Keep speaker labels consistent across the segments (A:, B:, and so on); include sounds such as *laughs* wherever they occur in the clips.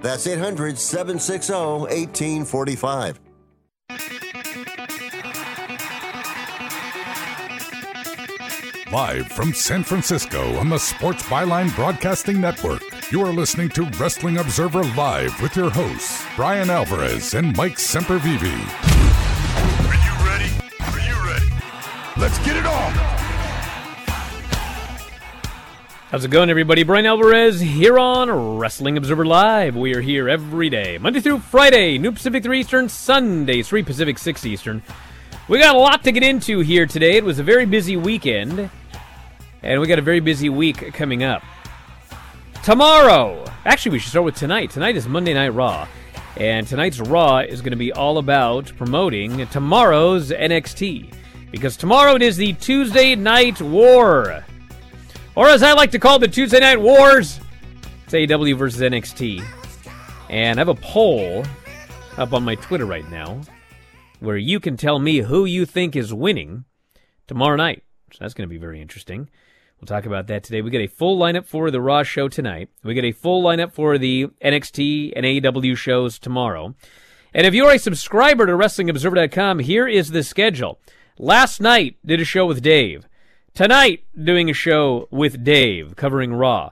A: That's 800 760 1845.
B: Live from San Francisco on the Sports Byline Broadcasting Network, you are listening to Wrestling Observer Live with your hosts, Bryan Alvarez and Mike Sempervive.
C: Are you ready? Are you ready? Let's get it on!
D: How's it going, everybody? Bryan Alvarez here on Wrestling Observer Live. We are here every day, Monday through Friday, New Pacific 3 Eastern, Sunday, 3 Pacific 6 Eastern. We got a lot to get into here today. It was a very busy weekend, and we got a very busy week coming up. Tomorrow, actually, we should start with tonight. Tonight is Monday Night Raw, and tonight's Raw is going to be all about promoting tomorrow's NXT. Because tomorrow it is the Tuesday Night War. Or as I like to call the Tuesday Night Wars, it's AEW versus NXT. And I have a poll up on my Twitter right now where you can tell me who you think is winning tomorrow night. So that's going to be very interesting. We'll talk about that today. We get a full lineup for the Raw show tonight. We get a full lineup for the NXT and AEW shows tomorrow. And if you're a subscriber to WrestlingObserver.com, here is the schedule. Last night, did a show with Dave. Tonight, doing a show with Dave, covering Raw.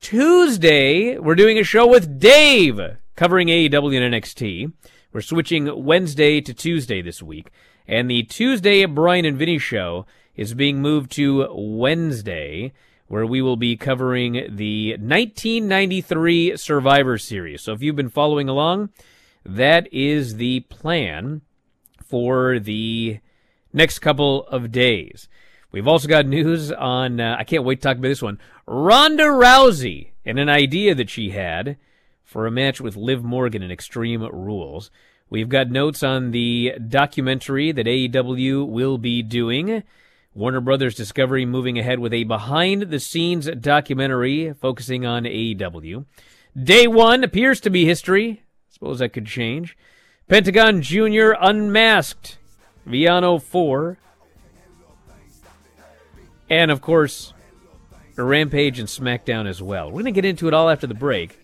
D: Tuesday, we're doing a show with Dave, covering AEW and NXT. We're switching Wednesday to Tuesday this week. And the Tuesday Bryan and Vinny show is being moved to Wednesday, where we will be covering the 1993 Survivor Series. So if you've been following along, that is the plan for the next couple of days. We've also got news on, uh, I can't wait to talk about this one, Ronda Rousey and an idea that she had for a match with Liv Morgan in Extreme Rules. We've got notes on the documentary that AEW will be doing. Warner Brothers Discovery moving ahead with a behind the scenes documentary focusing on AEW. Day one appears to be history. I Suppose that could change. Pentagon Jr. unmasked. Villano 4. And of course, Rampage and SmackDown as well. We're going to get into it all after the break.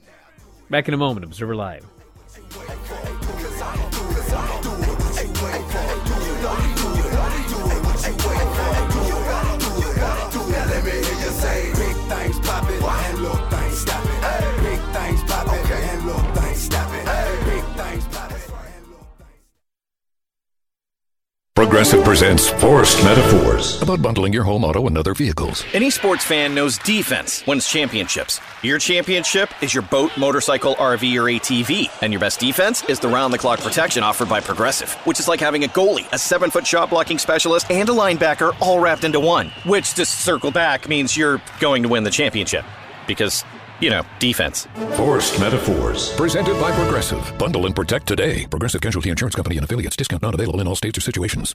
D: Back in a moment, Observer Live.
B: Progressive presents Forced Metaphors about bundling your home auto and other vehicles.
E: Any sports fan knows defense wins championships. Your championship is your boat, motorcycle, RV, or ATV. And your best defense is the round the clock protection offered by Progressive, which is like having a goalie, a seven foot shot blocking specialist, and a linebacker all wrapped into one. Which, to circle back, means you're going to win the championship. Because you know, defense.
B: Forced Metaphors. Presented by Progressive. Bundle and protect today. Progressive Casualty Insurance Company and affiliates. Discount not available in all states or situations.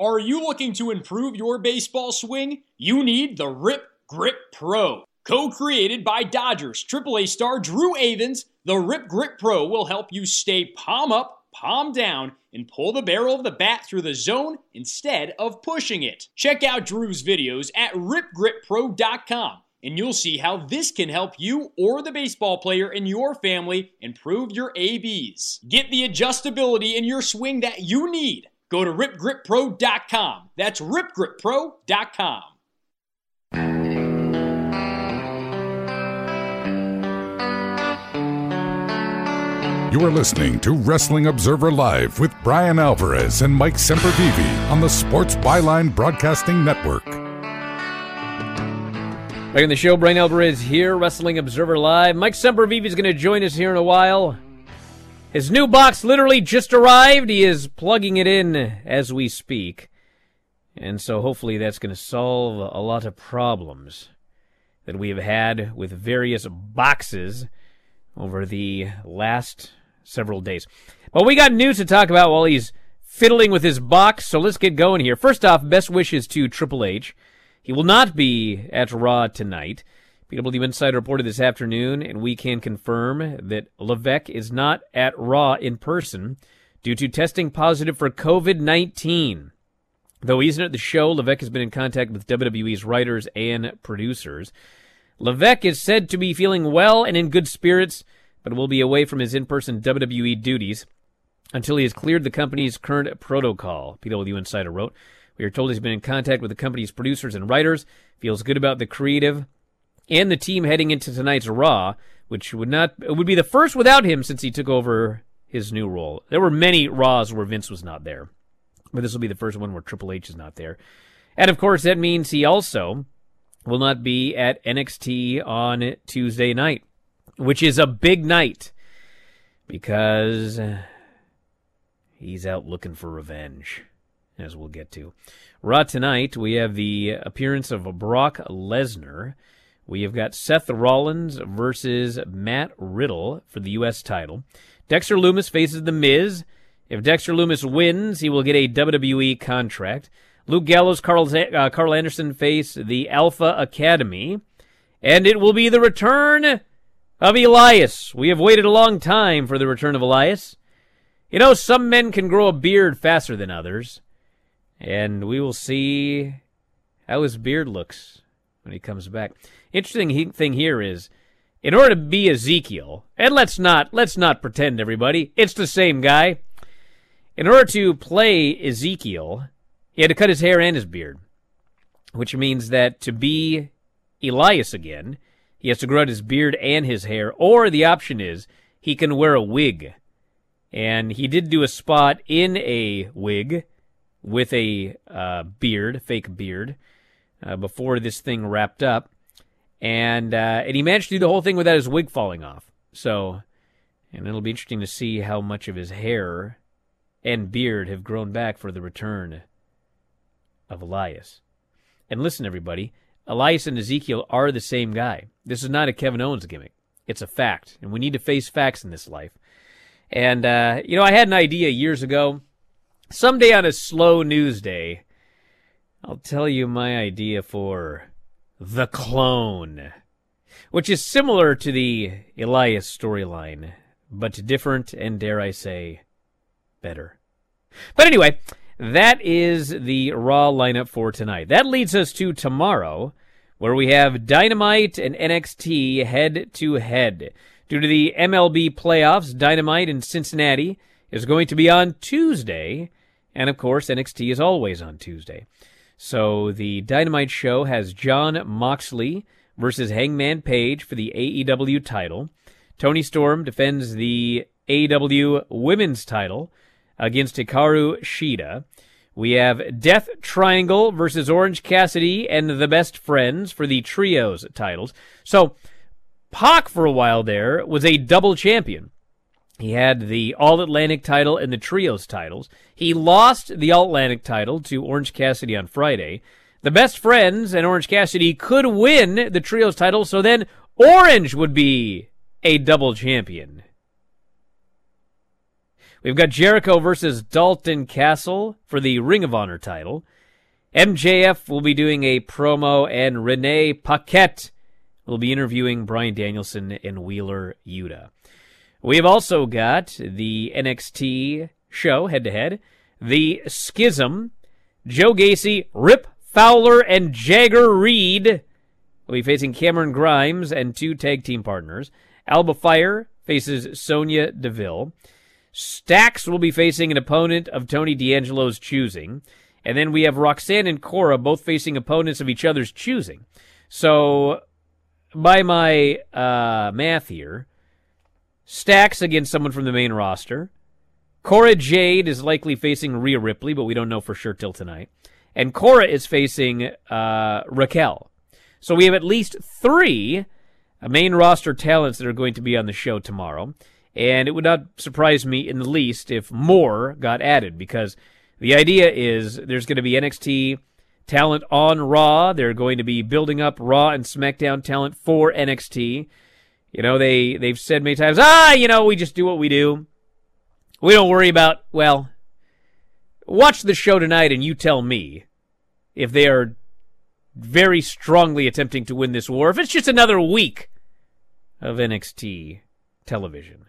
F: Are you looking to improve your baseball swing? You need the Rip Grip Pro. Co created by Dodgers AAA star Drew Avans, the Rip Grip Pro will help you stay palm up, palm down, and pull the barrel of the bat through the zone instead of pushing it. Check out Drew's videos at ripgrippro.com and you'll see how this can help you or the baseball player in your family improve your ABs. Get the adjustability in your swing that you need Go to ripgrippro.com. That's ripgrippro.com.
B: You are listening to Wrestling Observer Live with Bryan Alvarez and Mike Sempervive on the Sports Byline Broadcasting Network.
D: Back in the show, Bryan Alvarez here, Wrestling Observer Live. Mike Sempervive is going to join us here in a while. His new box literally just arrived. He is plugging it in as we speak. And so hopefully that's going to solve a lot of problems that we have had with various boxes over the last several days. Well, we got news to talk about while he's fiddling with his box, so let's get going here. First off, best wishes to Triple H. He will not be at Raw tonight. PW Insider reported this afternoon, and we can confirm that Levesque is not at Raw in person due to testing positive for COVID 19. Though he isn't at the show, Levesque has been in contact with WWE's writers and producers. Levesque is said to be feeling well and in good spirits, but will be away from his in person WWE duties until he has cleared the company's current protocol, PW Insider wrote. We are told he's been in contact with the company's producers and writers, feels good about the creative and the team heading into tonight's Raw, which would not it would be the first without him since he took over his new role. There were many Raws where Vince was not there, but this will be the first one where Triple H is not there. And of course, that means he also will not be at NXT on Tuesday night, which is a big night because uh, he's out looking for revenge, as we'll get to. Raw tonight, we have the appearance of Brock Lesnar. We have got Seth Rollins versus Matt Riddle for the U.S. title. Dexter Lumis faces The Miz. If Dexter Lumis wins, he will get a WWE contract. Luke Gallows, Karl, uh, Karl Anderson face the Alpha Academy. And it will be the return of Elias. We have waited a long time for the return of Elias. You know, some men can grow a beard faster than others. And we will see how his beard looks when he comes back. Interesting thing here is, in order to be Ezekiel, and let's not let's not pretend, everybody, it's the same guy. In order to play Ezekiel, he had to cut his hair and his beard, which means that to be Elias again, he has to grow out his beard and his hair, or the option is he can wear a wig. And he did do a spot in a wig with a uh, beard, fake beard, uh, before this thing wrapped up and uh, and he managed to do the whole thing without his wig falling off. So, and it'll be interesting to see how much of his hair and beard have grown back for the return of Elias. And listen, everybody, Elias and Ezekiel are the same guy. This is not a Kevin Owens gimmick. It's a fact, and we need to face facts in this life. And, uh, you know, I had an idea years ago. Someday on a slow news day, I'll tell you my idea for The Clone, which is similar to the Elias storyline, but different and, dare I say, better. But anyway, that is the Raw lineup for tonight. That leads us to tomorrow, where we have Dynamite and NXT head to head. Due to the MLB playoffs, Dynamite in Cincinnati is going to be on Tuesday, and of course, NXT is always on Tuesday. So the Dynamite show has Jon Moxley versus Hangman Page for the AEW title. Toni Storm defends the AEW women's title against Hikaru Shida. We have Death Triangle versus Orange Cassidy and the Best Friends for the trios titles. So, Pac for a while there was a double champion. He had the All Atlantic title and the trios titles. He lost the All Atlantic title to Orange Cassidy on Friday. The Best Friends and Orange Cassidy could win the trios title, so then Orange would be a double champion. We've got Jericho versus Dalton Castle for the Ring of Honor title. MJF will be doing a promo, and Renee Paquette will be interviewing Bryan Danielson and Wheeler Yuta. We have also got the NXT show head to head, the Schism, Joe Gacy, Rip Fowler, and Jagger Reid will be facing Cameron Grimes and two tag team partners. Alba Fyre faces Sonya Deville. Stacks will be facing an opponent of Tony D'Angelo's choosing. And then we have Roxanne and Cora both facing opponents of each other's choosing. So, by my uh, math here, Stacks against someone from the main roster. Cora Jade is likely facing Rhea Ripley, but we don't know for sure till tonight. And Cora is facing uh, Raquel. So we have at least three main roster talents that are going to be on the show tomorrow. And it would not surprise me in the least if more got added because the idea is there's going to be NXT talent on Raw. They're going to be building up Raw and SmackDown talent for NXT. You know, they, they've said many times, ah, you know, we just do what we do. We don't worry about, well, watch the show tonight and you tell me if they are very strongly attempting to win this war, if it's just another week of NXT television.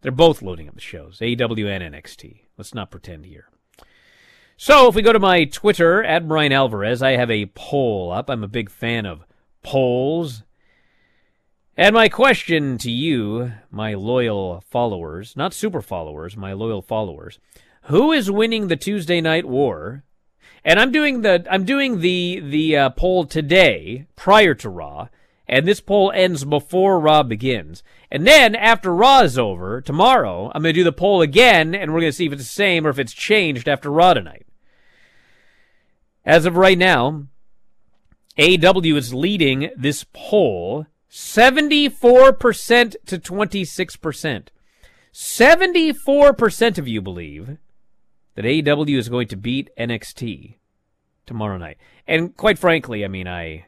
D: They're both loading up the shows, AEW and NXT. Let's not pretend here. So if we go to my Twitter at Bryan Alvarez, I have a poll up. I'm a big fan of polls. And my question to you, my loyal followers, not super followers, my loyal followers, who is winning the Tuesday night war? And I'm doing the I'm doing the the uh, poll today prior to Raw and this poll ends before Raw begins. And then after Raw is over, tomorrow, I'm going to do the poll again, and we're going to see if it's the same or if it's changed after Raw tonight. As of right now, AEW is leading this poll 74% to 26%. 74% of you believe that AEW is going to beat NXT tomorrow night. And quite frankly, I mean, I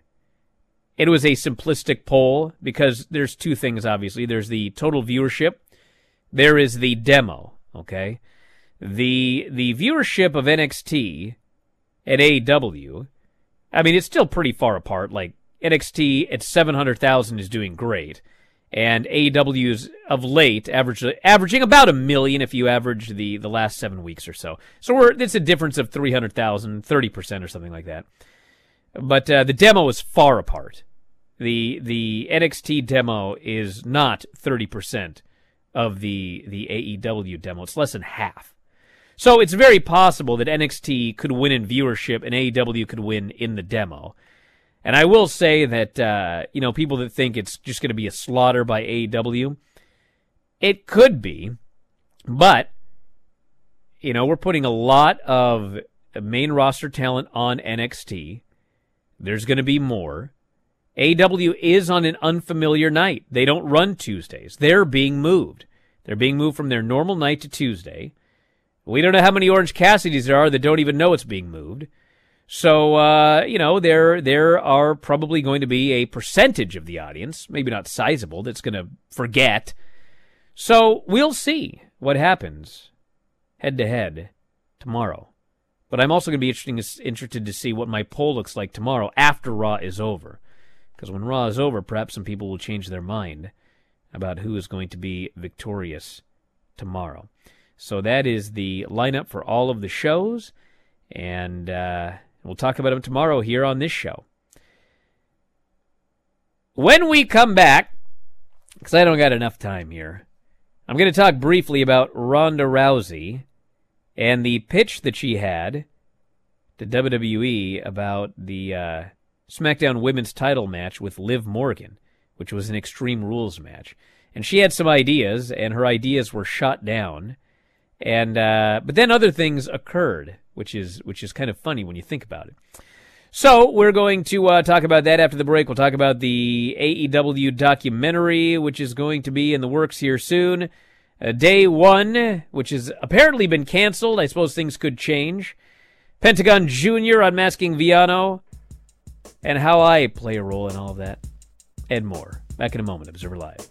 D: it was a simplistic poll because there's two things, obviously. There's the total viewership, there is the demo, okay? The, the viewership of NXT and AEW, I mean, it's still pretty far apart. Like, NXT at 700,000 is doing great. And AEW's of late average, averaging about a million if you average the, the last seven weeks or so. So we're, it's a difference of 300,000, 30% or something like that. But uh, the demo is far apart the the NXT demo is not 30% of the the AEW demo. It's less than half. So it's very possible that NXT could win in viewership and AEW could win in the demo. And I will say that uh, you know people that think it's just going to be a slaughter by AEW, it could be, but you know we're putting a lot of main roster talent on NXT. There's going to be more. AW is on an unfamiliar night. They don't run Tuesdays. They're being moved. They're being moved from their normal night to Tuesday. We don't know how many Orange Cassidys there are that don't even know it's being moved. So uh, you know there there are probably going to be a percentage of the audience, maybe not sizable, that's going to forget. So we'll see what happens head to head tomorrow. But I'm also going to be interested to see what my poll looks like tomorrow after Raw is over. Because when Raw is over, perhaps some people will change their mind about who is going to be victorious tomorrow. So that is the lineup for all of the shows. And uh, We'll talk about them tomorrow here on this show. When we come back, because I don't got enough time here, I'm going to talk briefly about Ronda Rousey and the pitch that she had to WWE about the uh, SmackDown Women's title match with Liv Morgan, which was an Extreme Rules match. And she had some ideas, and her ideas were shot down. And uh, but then other things occurred which is which is kind of funny when you think about it. So we're going to uh, talk about that after the break. We'll talk about the AEW documentary, which is going to be in the works here soon. Uh, day one, which has apparently been canceled. I suppose things could change. Pentagon Jr. unmasking Villano, and how I play a role in all of that, and more. Back in a moment. Observer Live.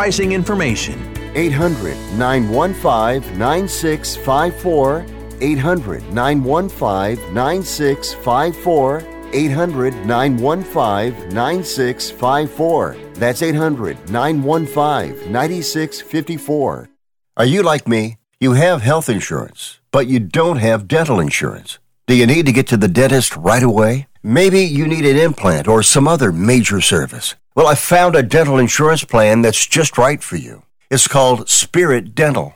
G: information.
A: 800 915 9654. 800 915 9654. 800 915 9654. That's 800 915 9654. Are you like me? You have health insurance, but you don't have dental insurance. Do you need to get to the dentist right away? Maybe you need an implant or some other major service. Well, I found a dental insurance plan that's just right for you. It's called Spirit Dental.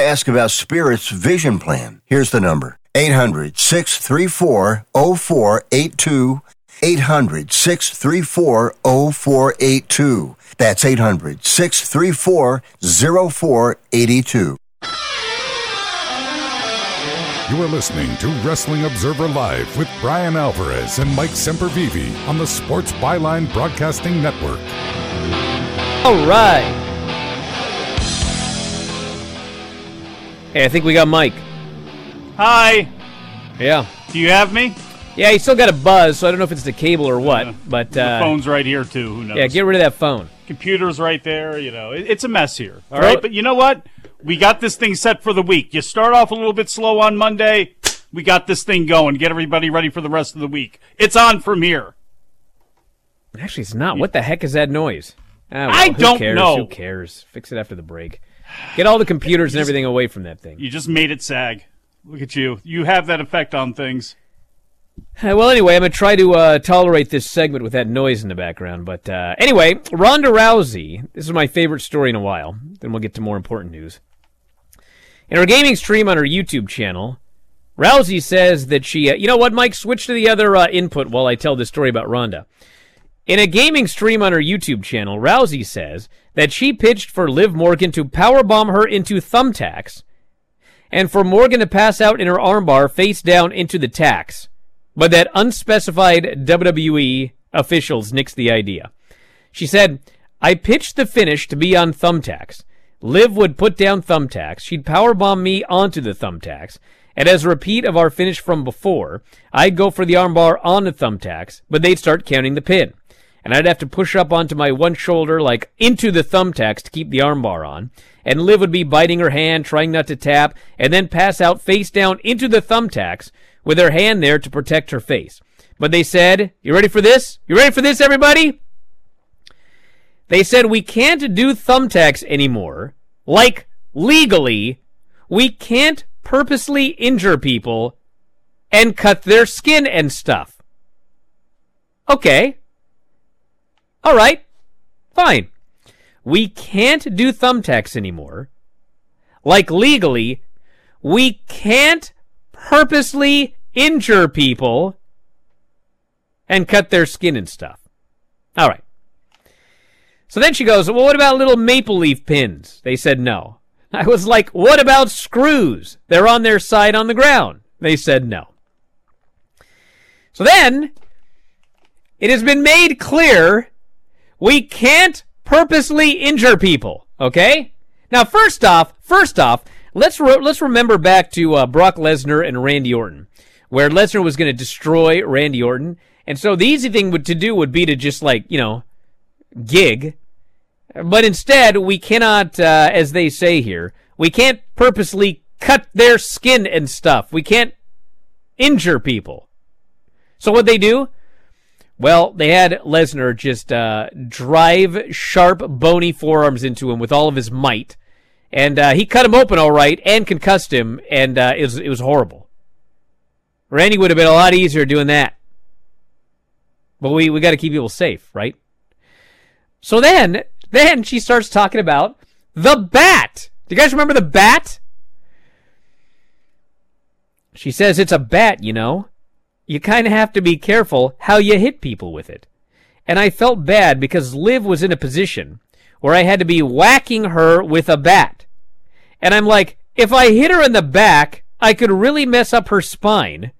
A: ask about Spirit's vision plan. Here's the number 800 634 0482. 800 634 0482. That's 800 634 0482.
B: You are listening to Wrestling Observer Live with Bryan Alvarez and Mike Sempervive on the Sports Byline Broadcasting Network.
D: All right. Hey, I think we got Mike.
H: Hi.
D: Yeah.
H: Do you have me?
D: Yeah, he's still got a buzz, so I don't know if it's the cable or what.
H: Yeah.
D: But
H: The
D: uh,
H: phone's right here too. Who knows?
D: yeah, get rid of that phone.
H: Computer's right there. You know, it, it's a mess here. All right,
D: right,
H: but you know what? We got this thing set for the week. You start off a little bit slow on Monday. We got this thing going. Get everybody ready for the rest of the week. It's on from here.
D: Actually, it's not. What the heck is that noise? Ah, well,
H: I don't
D: cares?
H: know.
D: Who cares? Fix it after the break. Get all the computers and everything away from that thing.
H: You just made it sag. Look at you. You have that effect on things.
D: Uh, well, anyway, I'm going to try to uh, tolerate this segment with that noise in the background. But uh, anyway, Ronda Rousey. This is my favorite story in a while. Then we'll get to more important news. In her gaming stream on her YouTube channel, Rousey says that she. Uh, you know what, Mike? Switch to the other uh, input while I tell this story about Ronda. In a gaming stream on her YouTube channel, Rousey says that she pitched for Liv Morgan to powerbomb her into thumbtacks and for Morgan to pass out in her armbar face down into the tacks, but that unspecified WWE officials nixed the idea. She said, I pitched the finish to be on thumbtacks. Liv would put down thumbtacks. She'd powerbomb me onto the thumbtacks. And as a repeat of our finish from before, I'd go for the armbar on the thumbtacks, but they'd start counting the pin. And I'd have to push up onto my one shoulder, like into the thumbtacks to keep the armbar on. And Liv would be biting her hand, trying not to tap, and then pass out face down into the thumbtacks with her hand there to protect her face. But they said, You ready for this? You ready for this, everybody? They said we can't do thumbtacks anymore. Like, legally, we can't purposely injure people and cut their skin and stuff. Okay. All right. Fine. We can't do thumbtacks anymore. Like, legally, we can't purposely injure people and cut their skin and stuff. All right. So then she goes, Well, what about little maple leaf pins? They said no. I was like, What about screws? They're on their side on the ground. They said no. So then, it has been made clear we can't purposely injure people, okay? Now, first off, first off, let's re- let's remember back to uh, Brock Lesnar and Randy Orton, where Lesnar was going to destroy Randy Orton, and so the easy thing would, to do would be to just like you know gig, but instead we cannot, uh, as they say here, we can't purposely cut their skin and stuff. We can't injure people. So what they do? Well, they had Lesnar just uh, drive sharp, bony forearms into him with all of his might, and uh, he cut him open all right and concussed him, and uh, it was it was horrible. Randy would have been a lot easier doing that, but we we got to keep people safe, right? So then then she starts talking about the bat. Do you guys remember the bat? She says it's a bat, you know you kind of have to be careful how you hit people with it. And I felt bad because Liv was in a position where I had to be whacking her with a bat. And I'm like, if I hit her in the back, I could really mess up her spine.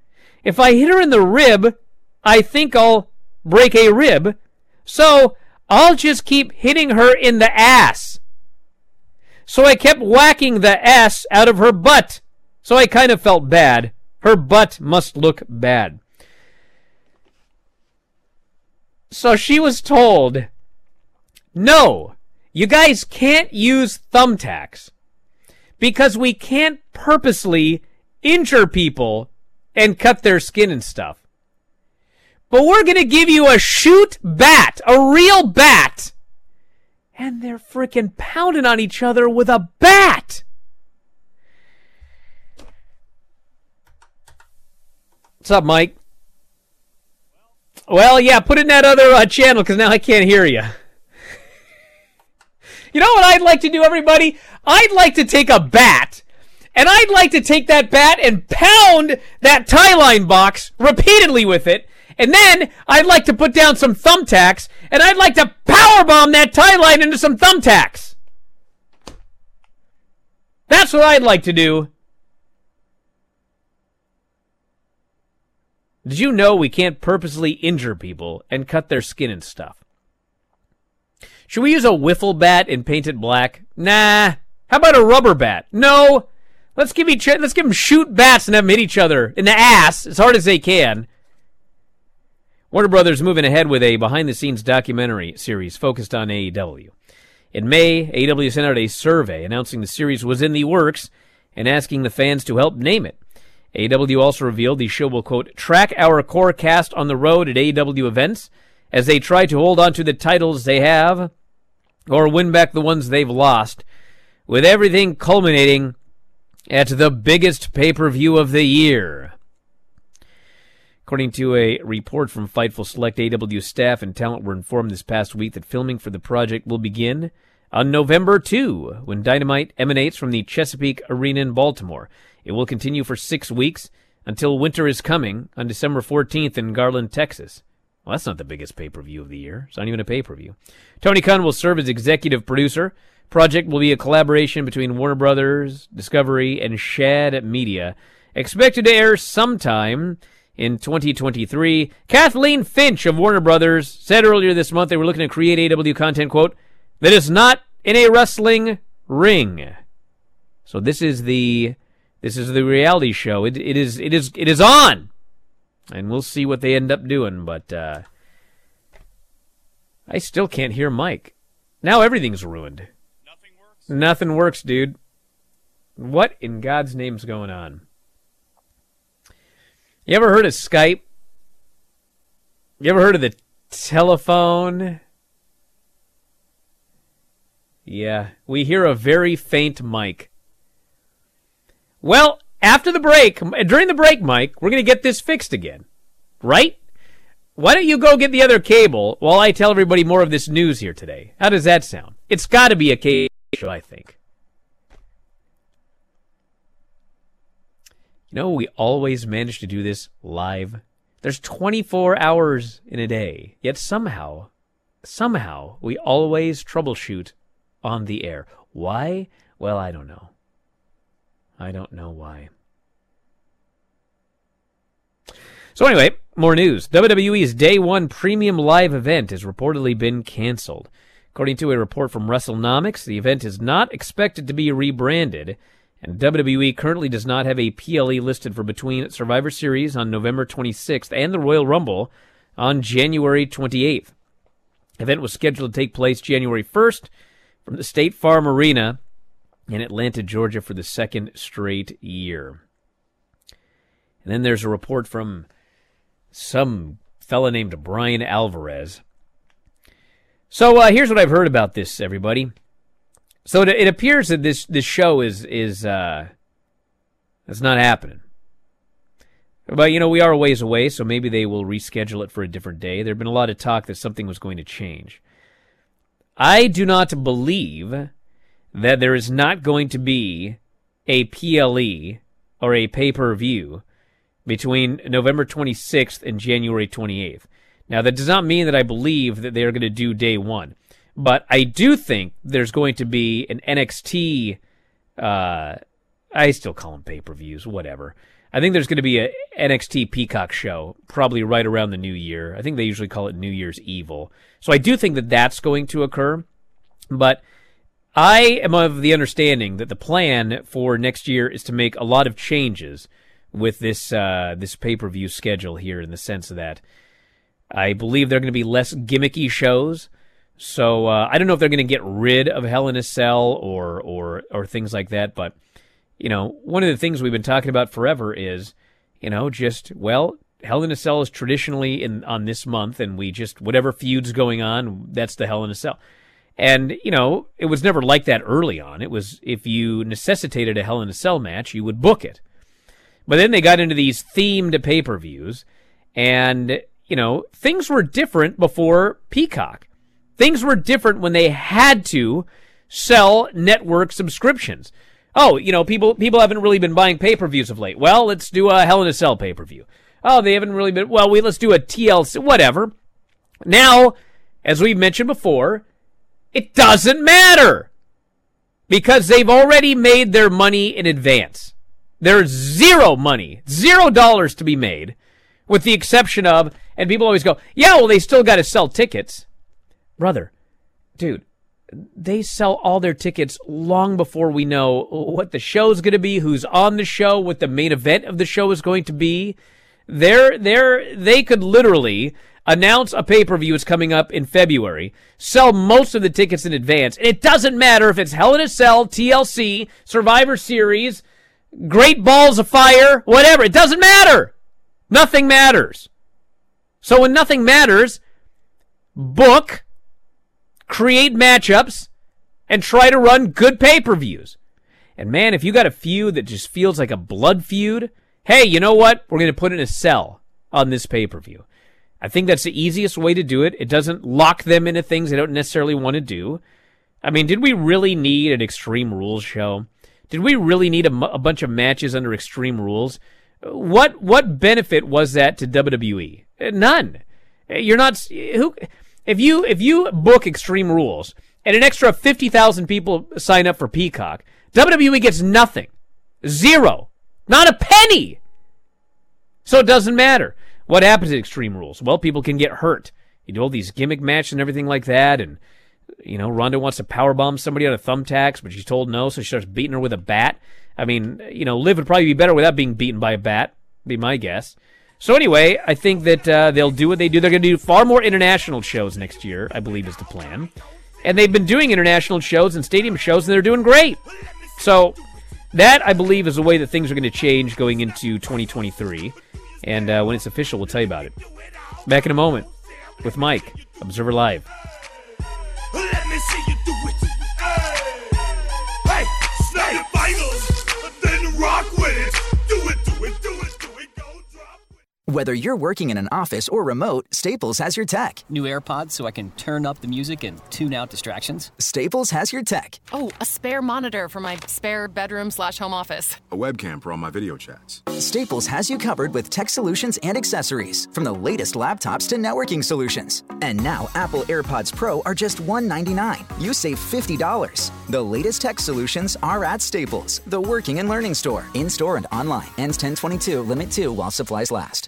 D: If I hit her in the rib, I think I'll break a rib. So I'll just keep hitting her in the ass. So I kept whacking the ass out of her butt. So I kind of felt bad. Her butt must look bad. So she was told, no, you guys can't use thumbtacks because we can't purposely injure people and cut their skin and stuff. But we're going to give you a shoot bat, a real bat. And they're freaking pounding on each other with a bat. What's up, Mike? Well, yeah, put in that other uh, channel because now I can't hear you. you know what I'd like to do, everybody? I'd like to take a bat, and I'd like to take that bat and pound that tie line box repeatedly with it, and then I'd like to put down some thumbtacks, and I'd like to powerbomb that tie line into some thumbtacks. That's what I'd like to do. Did you know we can't purposely injure people and cut their skin and stuff? Should we use a wiffle bat and paint it black? Nah. How about a rubber bat? No. Let's give each let's give them shoot bats and have them hit each other in the ass as hard as they can. Warner Brothers moving ahead with a behind-the-scenes documentary series focused on AEW. In May, AEW sent out a survey announcing the series was in the works and asking the fans to help name it. AEW also revealed the show will, quote, track our core cast on the road at AW events as they try to hold on to the titles they have or win back the ones they've lost, with everything culminating at the biggest pay per view of the year. According to a report from Fightful Select, AW staff and talent were informed this past week that filming for the project will begin on November 2, when Dynamite emanates from the Chesapeake Arena in Baltimore. It will continue for six weeks until Winter is Coming on December 14th in Garland, Texas. Well, that's not the biggest pay per view of the year. It's not even a pay per view. Tony Khan will serve as executive producer. Project will be a collaboration between Warner Brothers, Discovery, and Shed Media. Expected to air sometime in 2023. Kathleen Finch of Warner Brothers said earlier this month they were looking to create AW content, quote, that is not in a wrestling ring. So this is the this is the reality show. It, it is it is it is on, and we'll see what they end up doing. But uh, I still can't hear Mike. Now everything's ruined. Nothing works. Nothing works, dude. What in God's name's going on? You ever heard of Skype? You ever heard of the telephone? Yeah, we hear a very faint mic. Well, after the break, during the break, Mike, we're going to get this fixed again. Right? Why don't you go get the other cable while I tell everybody more of this news here today? How does that sound? It's got to be a cable show, I think. You know, we always manage to do this live. There's 24 hours in a day, yet somehow, somehow, we always troubleshoot on the air. Why? Well, I don't know. I don't know why. So anyway, more news. WWE's Day 1 premium live event has reportedly been canceled. According to a report from WrestleNomics, the event is not expected to be rebranded, and WWE currently does not have a PLE listed for between Survivor Series on November 26th and the Royal Rumble on January 28th. The event was scheduled to take place January 1st from the State Farm Arena in Atlanta, Georgia for the second straight year. And then there's a report from some fella named Bryan Alvarez. So uh, here's what I've heard about this, everybody. So it, appears that this this show is is uh, it's not happening. But you know we are a ways away, so maybe they will reschedule it for a different day. There'd been a lot of talk that something was going to change. I do not believe that there is not going to be a PLE or a pay per view between November 26th and January 28th. Now, that does not mean that I believe that they are going to do day one, but I do think there's going to be an NXT. Uh, I still call them pay per views, whatever. I think there's going to be a NXT Peacock show probably right around the new year. I think they usually call it New Year's Evil. So I do think that that's going to occur. But I am of the understanding that the plan for next year is to make a lot of changes with this uh, this pay per view schedule here, in the sense that I believe there are going to be less gimmicky shows. So uh, I don't know if they're going to get rid of Hell in a Cell or or or things like that, but you know, one of the things we've been talking about forever is, you know, just well, Hell in a Cell is traditionally in on this month, and we just whatever feuds going on, that's the Hell in a Cell. And you know, it was never like that early on. It was if you necessitated a Hell in a Cell match, you would book it. But then they got into these themed pay per views, and you know, things were different before Peacock. Things were different when they had to sell network subscriptions oh, you know, people people haven't really been buying pay per views of late. Well, let's do a Hell in a Cell pay per view. Oh, they haven't really been. Well, we let's do a TLC, whatever. Now, as we've mentioned before, it doesn't matter because they've already made their money in advance. There's zero money, zero dollars to be made with the exception of, and people always go, yeah, well, they still got to sell tickets. Brother, dude, they sell all their tickets long before we know what the show's going to be, who's on the show, what the main event of the show is going to be. They're, they're, they could literally announce a pay per view is coming up in February, sell most of the tickets in advance. And it doesn't matter if it's Hell in a Cell, TLC, Survivor Series, Great Balls of Fire, whatever. It doesn't matter. Nothing matters. So when nothing matters, book, create matchups, and try to run good pay per views. And man, if you got a feud that just feels like a blood feud, hey, you know what? We're going to put in a cell on this pay per view. I think that's the easiest way to do it. It doesn't lock them into things they don't necessarily want to do. I mean, did we really need an Extreme Rules show? Did we really need a, bunch of matches under Extreme Rules? What what benefit was that to WWE? Uh, none. Uh, you're not who if you if you book Extreme Rules and an extra 50,000 people sign up for Peacock, WWE gets nothing. Zero. Not a penny. So it doesn't matter. What happens at Extreme Rules? Well, people can get hurt. You do all these gimmick matches and everything like that, and you know, Ronda wants to powerbomb somebody on a thumbtacks, but she's told no, so she starts beating her with a bat. I mean, you know, Liv would probably be better without being beaten by a bat, be my guess. So anyway, I think that uh, they'll do what they do. They're going to do far more international shows next year, I believe is the plan. And they've been doing international shows and stadium shows, and they're doing great. So that, I believe, is the way that things are going to change going into 2023. And uh, when it's official, we'll tell you about it. Back in a moment with Mike, Observer Live.
I: Whether you're working in an office or remote, Staples has your tech.
J: New AirPods so I can turn up the music and tune out distractions.
I: Staples has your tech.
K: Oh, a spare monitor for my spare bedroom slash home office.
L: A webcam for all my video chats.
I: Staples has you covered with tech solutions and accessories, from the latest laptops to networking solutions. And now Apple AirPods Pro are just 199. You save $50. The latest tech solutions are at Staples, the working and learning store, in store and online. Ends 1022, limit 2 while supplies last.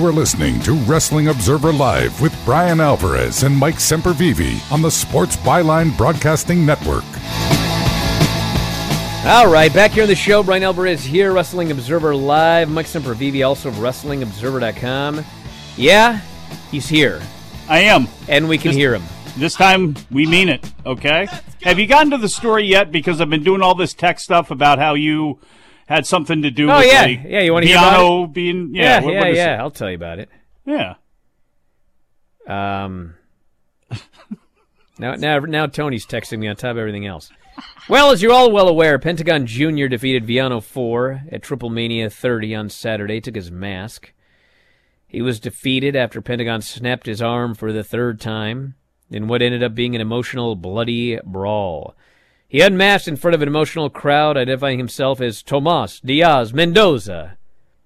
B: You are listening to Wrestling Observer Live with Bryan Alvarez and Mike Sempervive on the Sports Byline Broadcasting Network.
D: All right, back here on the show, Bryan Alvarez here, Wrestling Observer Live. Mike Sempervive, also of WrestlingObserver.com. Yeah, he's here.
H: I am.
D: And we can
H: This-
D: hear him.
H: This time we mean it, okay? Have you gotten to the story yet? Because I've been doing all this tech stuff about how you had something to do
D: Oh,
H: with
D: yeah.
H: like,
D: Yeah, you hear about
H: Villano being yeah,
D: Yeah,
H: what-
D: yeah,
H: what
D: yeah.
H: it?
D: I'll tell you about it.
H: Yeah.
D: Um, *laughs* now, now, now Tony's texting me on top of everything else. Well, as you're all well aware, Pentagon Jr. defeated Villano 4 at Triplemania 30 on Saturday, took his mask. He was defeated after Pentagon snapped his arm for the third time in what ended up being an emotional, bloody brawl. He unmasked in front of an emotional crowd, identifying himself as Tomas Diaz Mendoza.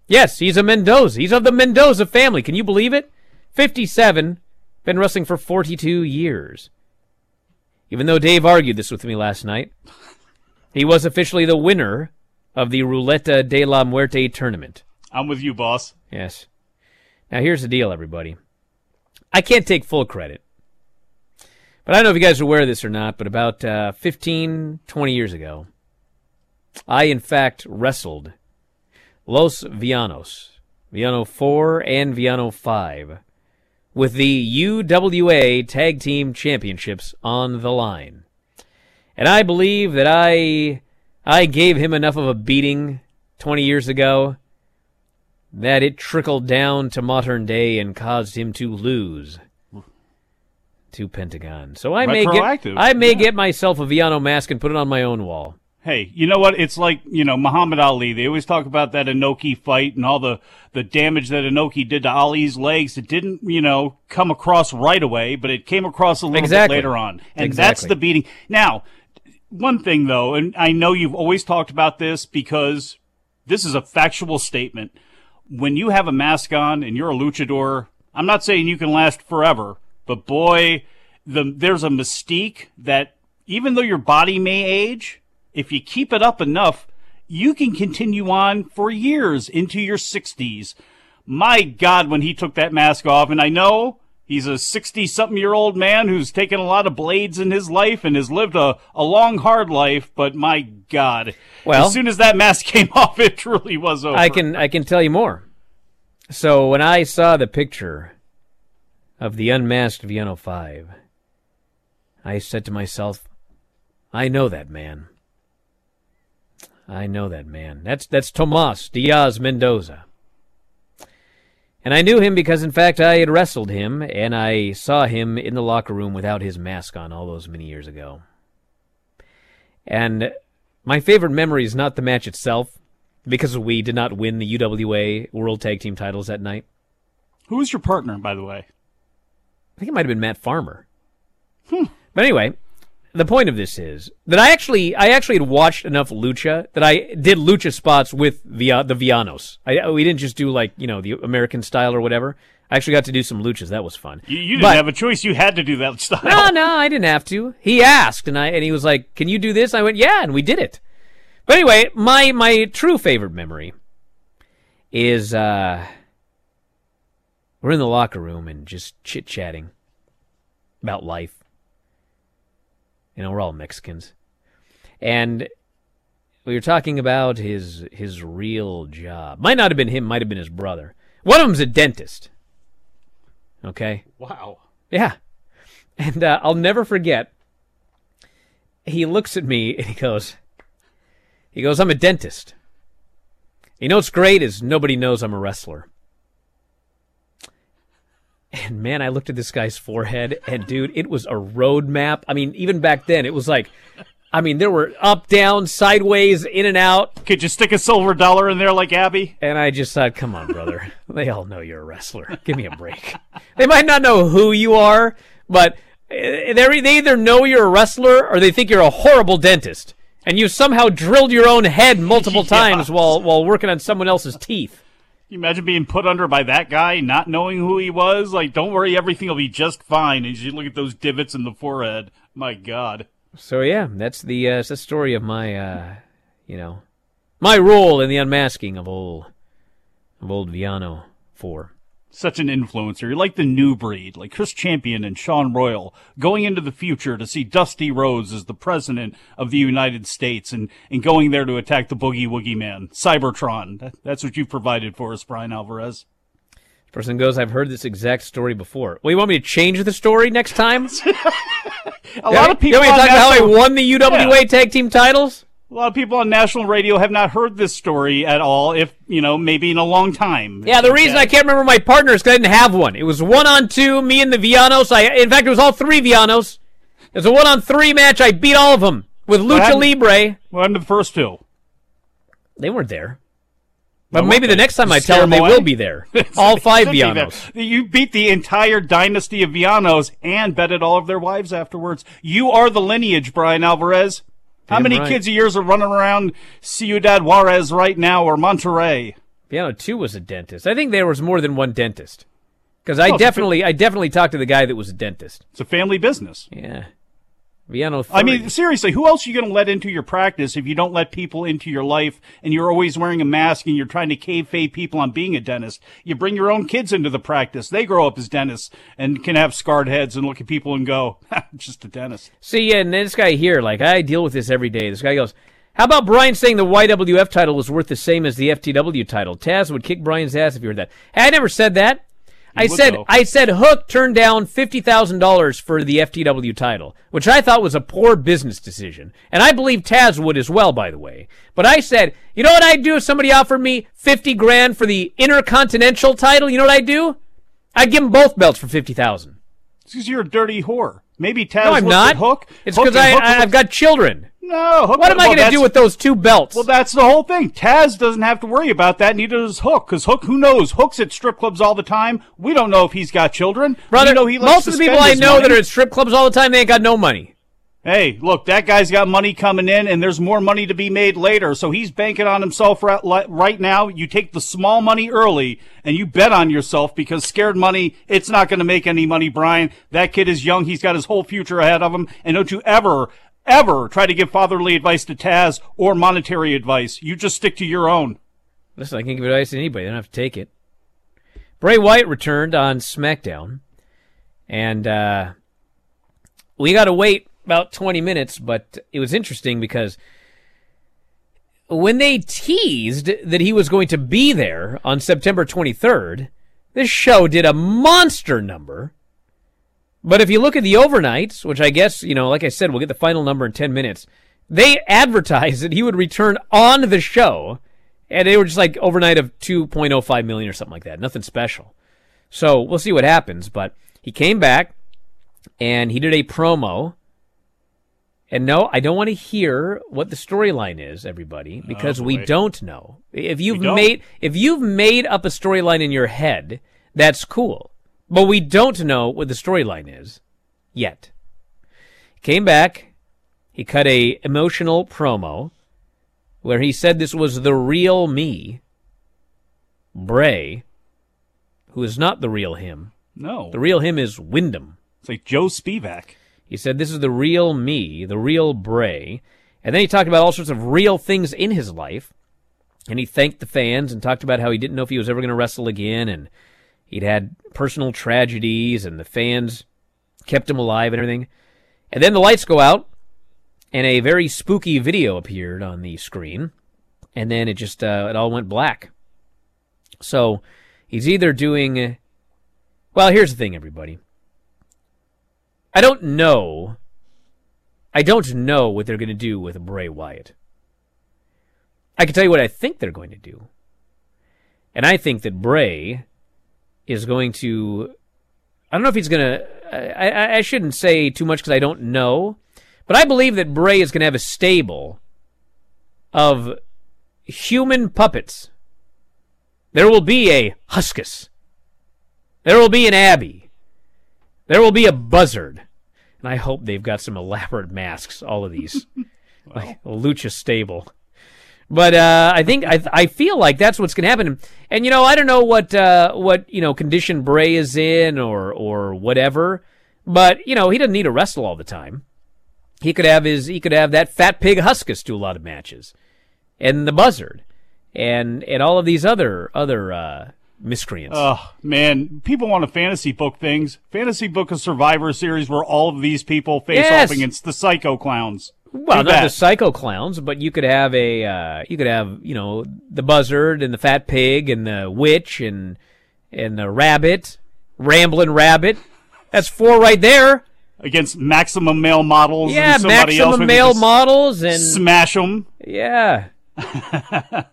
D: Yes, he's a Mendoza. He's of the Mendoza family. Can you believe it? 57, been wrestling for 42 years. Even though Dave argued this with me last night, he was officially the winner of the Ruleta de la Muerte tournament.
H: I'm with you, boss.
D: Yes. Now here's the deal, everybody. I can't take full credit. But I don't know if you guys are aware of this or not, but about uh, 15, 20 years ago, I in fact wrestled Los Villanos, Villano 4 and Villano 5, with the UWA Tag Team Championships on the line. And I believe that I I gave him enough of a beating 20 years ago that it trickled down to modern day and caused him to lose to Pentagon. So I may get I may get myself a Villano mask and put it on my own wall.
H: Hey, you know what? It's like, you know, Muhammad Ali. They always talk about that Inoki fight and all the, the damage that Inoki did to Ali's legs. It didn't, you know, come across right away, but it came across a little
D: Exactly.
H: bit later on. And that's the beating. Now, one thing though, and I know you've always talked about this because this is a factual statement. When you have a mask on and you're a luchador, I'm not saying you can last forever, but boy, the, there's a mystique that even though your body may age, if you keep it up enough, you can continue on for years into your 60s. My God, when he took that mask off, and I know he's a 60 something year old man who's taken a lot of blades in his life and has lived a, a long, hard life, but my God.
D: Well-
H: as soon as that mask *laughs* came off, it truly was over.
D: I can I can tell you more. So when I saw the picture of the unmasked Villano 5, I said to myself, I know that man. I know that man. That's that's Tomas Diaz Mendoza. And I knew him because in fact I had wrestled him and I saw him in the locker room without his mask on all those many years ago. And my favorite memory is not the match itself, because we did not win the UWA World Tag Team titles that night.
H: Who was your partner, by the way?
D: I think it might have been Matt Farmer. But anyway, the point of this is that I actually I actually had watched enough lucha that I did lucha spots with Via, the Villanos. I, we didn't just do like you know the American style or whatever. I actually got to do some luchas. That was fun.
H: You, you didn't
D: But-
H: have a choice. You had to do that style.
D: No, no, I didn't have to. He asked, and I and he was like, "Can you do this?" I went, "Yeah," and we did it. But anyway, my my true favorite memory is uh we're in the locker room and just chit chatting about life. You know, we're all Mexicans, and we were talking about his his real job. Might not have been him. Might have been his brother. One of them's a dentist. Okay.
H: Wow.
D: Yeah. And uh, I'll never forget. He looks at me and he goes, he goes, I'm a dentist. You know what's great is nobody knows I'm a wrestler. And man, I looked at this guy's forehead and dude, it was a road map. I mean, even back then, it was like, I mean, there were up, down, sideways, in and out.
H: Could you stick a silver dollar in there like Abby?
D: And I just thought, come on, brother. they all know you're a wrestler. Give me a break. they might not know who you are, but eh, they're, they either know you're a wrestler or they think you're a horrible dentist. And you somehow drilled your own head multiple *laughs* times while, while working on someone else's teeth.
H: You imagine being put under by that guy, not knowing who he was? Like, don't worry, everything will be just fine. As you look at those divots in the forehead, my God.
D: So yeah, that's the uh, that's the story of my uh, you know my role in the unmasking of old of old Villano Four.
H: Such an influencer. You're like the new breed, like Chris Champion and Sean Royal, going into the future to see Dusty Rhodes as the president of the United States and, and going there to attack the Boogie Woogie Man, Cybertron. That, that's what you've provided for us, Bryan Alvarez.
D: Person goes, I've heard this exact story before. Well, you want me to change the story next time? *laughs*
H: A lot of people
D: You want me to talk about how I won the UWA
H: Yeah.
D: tag team titles?
H: A lot of people on national radio have not heard this story at all, if, you know, maybe in a long time.
D: Yeah, the reason I can't remember my partners because I didn't have one. It was one on two, me and the Villanos. I, in fact, it was all three Villanos. It was a one on three match. I beat all of them with Lucha
H: happened-
D: Libre.
H: What happened to the first two?
D: They weren't there. But maybe the next time I tell them they
H: away?
D: will be there. *laughs* all five
H: be.
D: Villanos.
H: You beat the entire dynasty of Villanos and betted all of their wives afterwards. You are the lineage, Bryan Alvarez. How many
D: right.
H: kids of yours are running around Ciudad Juarez right now or Monterrey?
D: Villano two was a dentist. I think there was more than one dentist. Because I
H: Oh,
D: definitely, I definitely talked to the guy that was a dentist.
H: It's a family business.
D: Yeah. Villano three.
H: I mean, seriously, who else are you going to let into your practice if you don't let people into your life and you're always wearing a mask and you're trying to kayfabe people on being a dentist? You bring your own kids into the practice. They grow up as dentists and can have scarred heads and look at people and go, *laughs* just a dentist.
D: See, yeah, and this guy here, like, I deal with this every day. This guy goes, How about Bryan saying the YWF title was worth the same as the FTW title? Taz would kick Bryan's ass if you heard that. Hey, I never said that. I said
H: though.
D: I said Hook turned down fifty thousand dollars for the FTW title, which I thought was a poor business decision, and I believe Taz would as well, by the way. But I said, you know what I'd do if somebody offered me fifty grand for the Intercontinental title? You know what I'd do? I'd give them both belts for fifty thousand.
H: It's because you're a dirty whore. Maybe Taz
D: No, I'm not.
H: at Hook.
D: It's because I, I, I've got children.
H: No, Hook,
D: What am I going to do with those two belts?
H: Well, that's the whole thing. Taz doesn't have to worry about that. Neither does Hook, because Hook, who knows? Hook's at strip clubs all the time. We don't know if he's got children.
D: Brother,
H: we know he
D: most of the people I know
H: money.
D: that are at strip clubs all the time, they ain't got no money.
H: Hey, look, that guy's got money coming in, and there's more money to be made later. So he's banking on himself right now. You take the small money early, and you bet on yourself because scared money, it's not going to make any money, Bryan. That kid is young. He's got his whole future ahead of him. And don't you ever, ever try to give fatherly advice to Taz or monetary advice. You just stick to your own.
D: Listen, I can't give advice to anybody. They don't have to take it. Bray Wyatt returned on SmackDown, and uh, we got to wait about 20 minutes, but it was interesting because when they teased that he was going to be there on September 23rd, this show did a monster number. But if you look at the overnights, which I guess, you know, like I said, we'll get the final number in 10 minutes, they advertised that he would return on the show, and they were just like overnight of 2.05 million or something like that. Nothing special. So we'll see what happens. But he came back, and he did a promo. And no, I don't want to hear what the storyline is, everybody, oh, because we don't know. If you've
H: don't.
D: made if you've made up a storyline in your head, that's cool. But we don't know what the storyline is yet. Came back, he cut a emotional promo where he said this was the real me, Bray, who is not the real him.
H: No.
D: The real him is Windham.
H: It's like Joe Spivak.
D: He said, This is the real me, the real Bray. And then he talked about all sorts of real things in his life. And he thanked the fans and talked about how he didn't know if he was ever going to wrestle again. And he'd had personal tragedies, and the fans kept him alive and everything. And then the lights go out, and a very spooky video appeared on the screen. And then it just, uh, it all went black. So he's either doing. Well, here's the thing, everybody. I don't know. I don't know what they're going to do with Bray Wyatt. I can tell you what I think they're going to do. And I think that Bray is going to. I don't know if he's going to. I, I, shouldn't say too much because I don't know. But I believe that Bray is going to have a stable of human puppets. There will be a Huskus. There will be an Abby. There will be a buzzard. And I hope they've got some elaborate masks, all of these. *laughs* like a lucha stable. But uh, I think I I feel like that's what's going to happen. And you know, I don't know what uh, what you know condition Bray is in or or whatever. But you know, he doesn't need to wrestle all the time. He could have his he could have that fat pig Huskus do a lot of matches, and the Buzzard, and and all of these other other uh, miscreants.
H: Oh man, people want to fantasy book things. Fantasy book a Survivor series where all of these people face
D: Yes.
H: off against the Psycho Clowns.
D: Well, not the psycho clowns, but you could have a uh, you could have you know the buzzard and the fat pig and the witch and and the rabbit, rambling rabbit. That's four right there.
H: against maximum male models.
D: Yeah, maximum male models and
H: smash them.
D: Yeah. *laughs*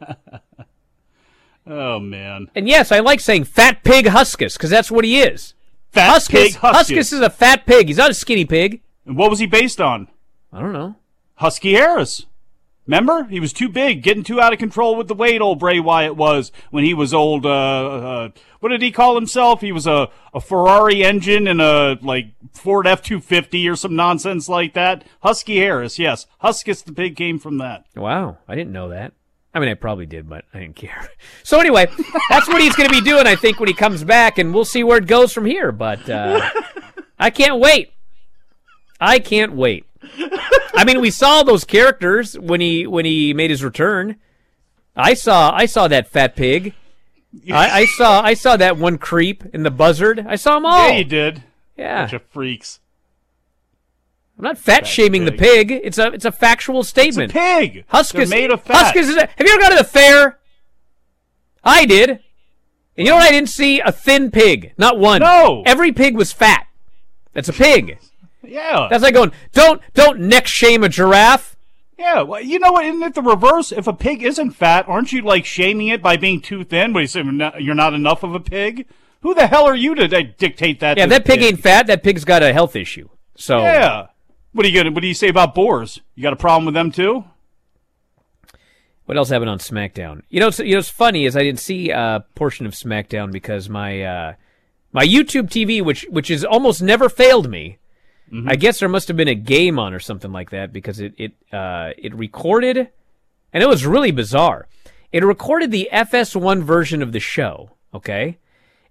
H: Oh man,
D: And yes, I like saying fat pig Huskus because that's what he is.
H: Fat
D: Huskus,
H: pig Huskus.
D: Huskus is a fat pig. He's not a skinny pig.
H: And what was he based on?
D: I don't know.
H: Husky Harris. Remember, he was too big, getting too out of control with the weight. Old Bray Wyatt was when he was old. Uh, uh, what did he call himself? He was a, a Ferrari engine and a like Ford F two fifty or some nonsense like that. Husky Harris, yes, Huskus the pig came from that.
D: Wow, I didn't know that. I mean, I probably did, but I didn't care. *laughs* So anyway, that's what he's going to be doing, I think, when he comes back, and we'll see where it goes from here. But uh, I can't wait. I can't wait. I mean, we saw those characters when he when he made his return. I saw I saw that fat pig. I, I saw I saw that one creep in the buzzard. I saw them all.
H: Yeah, you did.
D: Yeah.
H: Bunch of freaks.
D: I'm not fat shaming the pig. It's a it's a factual statement.
H: pig.
D: Huskus
H: They're made of fat.
D: Huskus is. A, have you ever gone to the fair? I did. And you know what? I didn't see a thin pig. Not one.
H: No.
D: Every pig was fat. That's a pig.
H: Yeah.
D: That's like going. Don't don't neck shame a giraffe.
H: Yeah, well, you know what? Isn't it the reverse? If a pig isn't fat, aren't you like shaming it by being too thin? But you say "You're not- enough of a pig. Who the hell are you to dictate that?
D: Yeah, that
H: the
D: pig ain't fat. That pig's got a health issue. So
H: Yeah. What are you gonna? What do you say about boars? You got a problem with them too?
D: What else happened on SmackDown? You know, it's, you know, it's funny is I didn't see a portion of SmackDown because my uh, my YouTube TV, which which has almost never failed me. I guess there must have been a game on or something like that because it it uh, it recorded, and it was really bizarre. It recorded the FS1 version of the show, okay,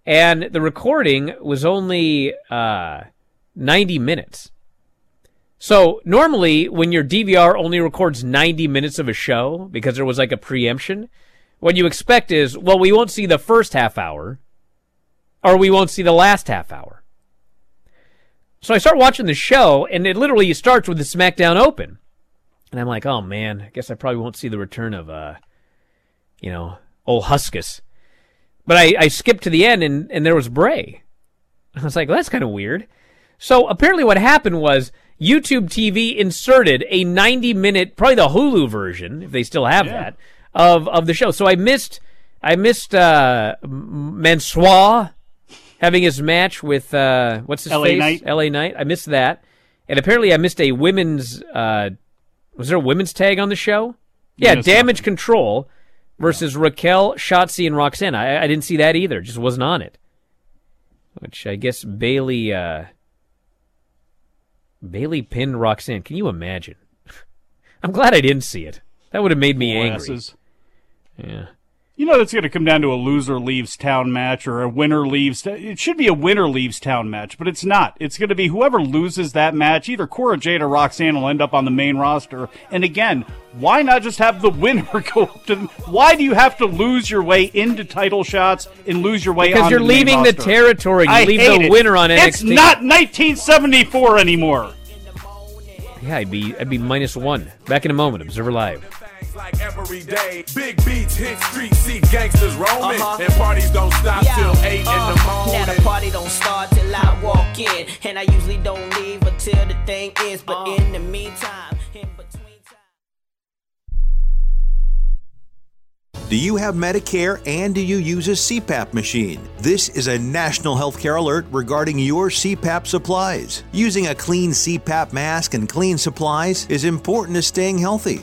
D: and the recording was only uh, 90 minutes. So normally, when your DVR only records 90 minutes of a show because there was like a preemption, what you expect is, well, we won't see the first half hour, or we won't see the last half hour. So I start watching the show, and it literally starts with the SmackDown Open, and I'm like, oh man, I guess I probably won't see the return of, uh, you know, old Huskus. But I, I skipped to the end, and and there was Bray. *laughs* I was like, well, that's kind of weird. So apparently, what happened was YouTube TV inserted a 90 minute, probably the Hulu version, if they still have that, of of the show. So I missed, I missed uh, M- Mansoor having his match with uh, what's his
H: LA
D: face?
H: Knight.
D: L.A. Knight. I missed that, and apparently I missed a women's. Uh, was there a women's tag on the show? Yeah, Damage Control versus Raquel, Shotzi, and Roxanne. I, I didn't see that either. Just wasn't on it. Which I guess Bayley. Uh, Bayley pinned Roxanne. Can you imagine? *laughs* I'm glad I didn't see it. That would have made me angry. Yeah.
H: You know that's going to come down to a loser leaves town match or a winner leaves. It should be a winner leaves town match, but it's not. It's going to be whoever loses that match. Either Cora Jade or Roxanne will end up on the main roster. And again, why not just have the *laughs* winner go up to? them? Why do you have to lose your way into title shots and lose your way
D: Because you're
H: the
D: leaving the territory. You
H: I
D: leave
H: hate
D: the
H: it.
D: winner on
H: It's not 1974 anymore.
D: Yeah, I'd be I'd be minus one. Back in a moment. Observer Live.
C: Like every day. Big beats hit streets, see gangsters roaming,
M: Uh-huh.
C: and parties don't stop
M: Yeah,
C: till eight
M: uh,
C: in the morning.
M: Now the party don't start till I walk in, and I usually don't leave until the thing is. But in the meantime, in between.
G: Do you have Medicare and do you use a CPAP machine? This is a national healthcare alert regarding your CPAP supplies. Using a clean CPAP mask and clean supplies is important to staying healthy.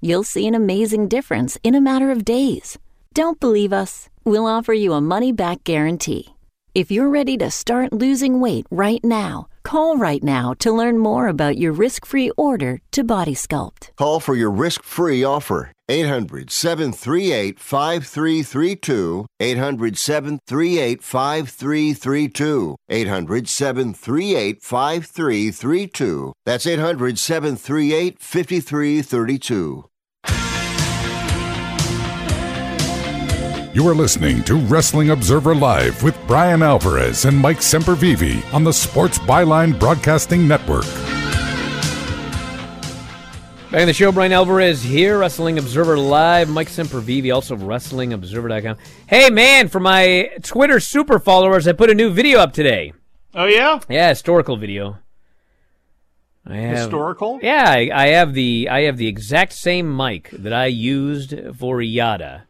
N: You'll see an amazing difference in a matter of days. Don't believe us? We'll offer you a money back guarantee. If you're ready to start losing weight right now, call right now to learn more about your risk free order to Body Sculpt.
A: Call for your risk free offer. 800 738 5332. 800 738 5332. 800 738 5332. That's 800 738 5332.
B: You are listening to Wrestling Observer Live with Bryan Alvarez and Mike Sempervive on the Sports Byline Broadcasting Network.
D: Back in the show, Bryan Alvarez here, Wrestling Observer Live. Mike Sempervive, also WrestlingObserver.com. Hey, man, for my Twitter super followers, I put a new video up today.
H: Oh yeah,
D: Yeah, historical video. I have,
H: historical.
D: Yeah, I, I have the I have the exact same mic that I used for Yada.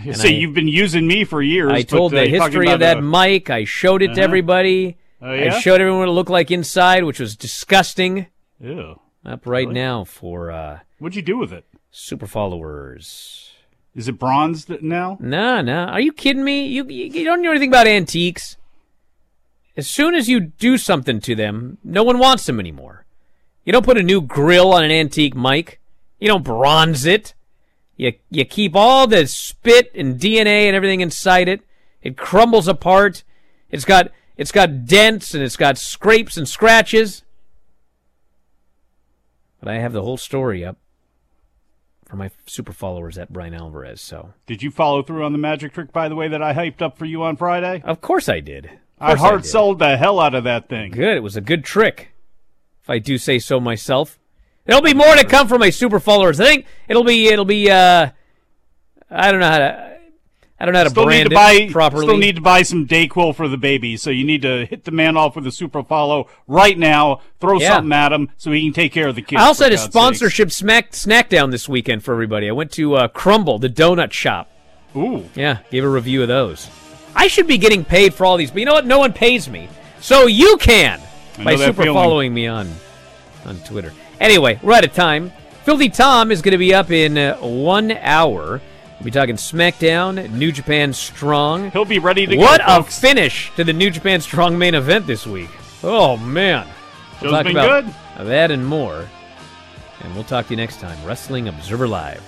D: *laughs* And
H: So
D: I-
H: you've been using me for years.
D: I told
H: uh,
D: the
H: you're
D: history of that
H: a-
D: mic. I showed it to
H: Uh-huh.
D: everybody.
H: Oh, yeah?
D: I showed everyone what it looked like inside, which was disgusting.
H: Ew.
D: Up right
H: Really?
D: now for uh,
H: What'd you do with it?
D: super followers.
H: Is it bronzed now?
D: No, no. Are you kidding me? You, you you don't know anything about antiques. As soon as you do something to them, no one wants them anymore. You don't put a new grill on an antique mic. You don't bronze it. You you keep all the spit and DNA and everything inside it. It crumbles apart. It's got it's got dents and it's got scrapes and scratches. But I have the whole story up for my super followers at Bryan Alvarez. So
H: Did you follow through on the magic trick, by the way, that I hyped up for you on Friday?
D: Of course I did.
H: I
D: course I
H: hard
D: did.
H: sold the hell out of that thing.
D: Good. It was a good trick, if I do say so myself. There'll be more to come from my super followers. I think it'll be it'll be. uh I don't know how to. I don't know how to
H: Still need
D: brand
H: to buy
D: it properly.
H: Still need to buy some Dayquil for the baby, so you need to hit the man off with a super follow right now. Throw
D: Yeah.
H: something at him so he can take care of the kids.
D: I also had a
H: God's sakes.
D: sponsorship smack snack down this weekend for everybody. I went to uh, Crumble, the donut shop.
H: Ooh,
D: Yeah, gave a review of those. I should be getting paid for all these, but you know what? No one pays me, so you can by super
H: feeling.
D: following me on on Twitter. Anyway, we're out of time. Filthy Tom is going to be up in uh, one hour. We'll be talking SmackDown, New Japan Strong.
H: He'll be ready to
D: what
H: go.
D: a finish to the New Japan Strong main event this week. Oh man, we'll
H: Show's
D: talk
H: been
D: about
H: good.
D: that and more. And we'll talk to you next time. Wrestling Observer Live.